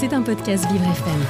C'est un podcast Vivre FM.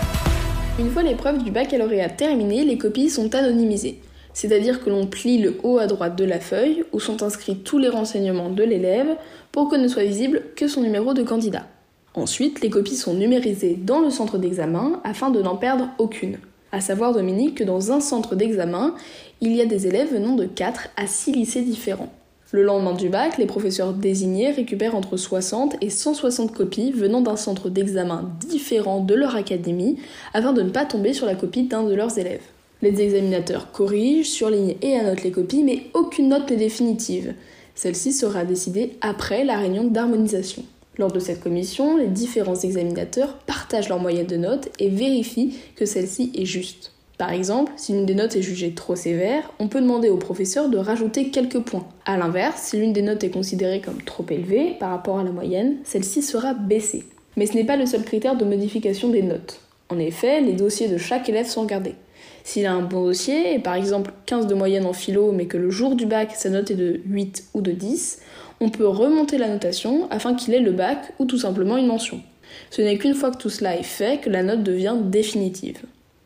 Une fois l'épreuve du baccalauréat terminée, les copies sont anonymisées. C'est-à-dire que l'on plie le haut à droite de la feuille où sont inscrits tous les renseignements de l'élève pour que ne soit visible que son numéro de candidat. Ensuite, les copies sont numérisées dans le centre d'examen afin de n'en perdre aucune. À savoir, Dominique, que dans un centre d'examen, il y a des élèves venant de 4 à 6 lycées différents. Le lendemain du bac, les professeurs désignés récupèrent entre 60 et 160 copies venant d'un centre d'examen différent de leur académie afin de ne pas tomber sur la copie d'un de leurs élèves. Les examinateurs corrigent, surlignent et annotent les copies, mais aucune note n'est définitive. Celle-ci sera décidée après la réunion d'harmonisation. Lors de cette commission, les différents examinateurs partagent leur moyenne de notes et vérifient que celle-ci est juste. Par exemple, si l'une des notes est jugée trop sévère, on peut demander au professeur de rajouter quelques points. A l'inverse, si l'une des notes est considérée comme trop élevée par rapport à la moyenne, celle-ci sera baissée. Mais ce n'est pas le seul critère de modification des notes. En effet, les dossiers de chaque élève sont regardés. S'il a un bon dossier, et par exemple 15 de moyenne en philo, mais que le jour du bac sa note est de 8 ou de 10, on peut remonter la notation afin qu'il ait le bac ou tout simplement une mention. Ce n'est qu'une fois que tout cela est fait que la note devient définitive.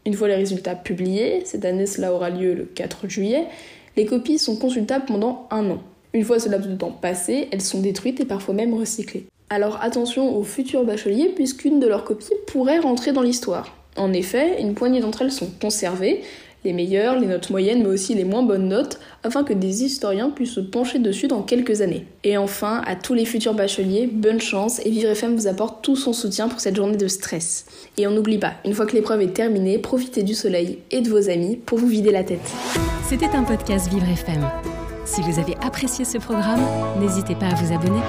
Une fois les résultats publiés, cette année cela aura lieu le 4 juillet, les copies sont consultables pendant un an. Une fois ce laps de temps passé, elles sont détruites et parfois même recyclées. Alors attention aux futurs bacheliers puisqu'une de leurs copies pourrait rentrer dans l'histoire. En effet, une poignée d'entre elles sont conservées, les meilleures, les notes moyennes, mais aussi les moins bonnes notes, afin que des historiens puissent se pencher dessus dans quelques années. Et enfin, à tous les futurs bacheliers, bonne chance et Vivre FM vous apporte tout son soutien pour cette journée de stress. Et on n'oublie pas, une fois que l'épreuve est terminée, profitez du soleil et de vos amis pour vous vider la tête. C'était un podcast Vivre FM. Si vous avez apprécié ce programme, n'hésitez pas à vous abonner.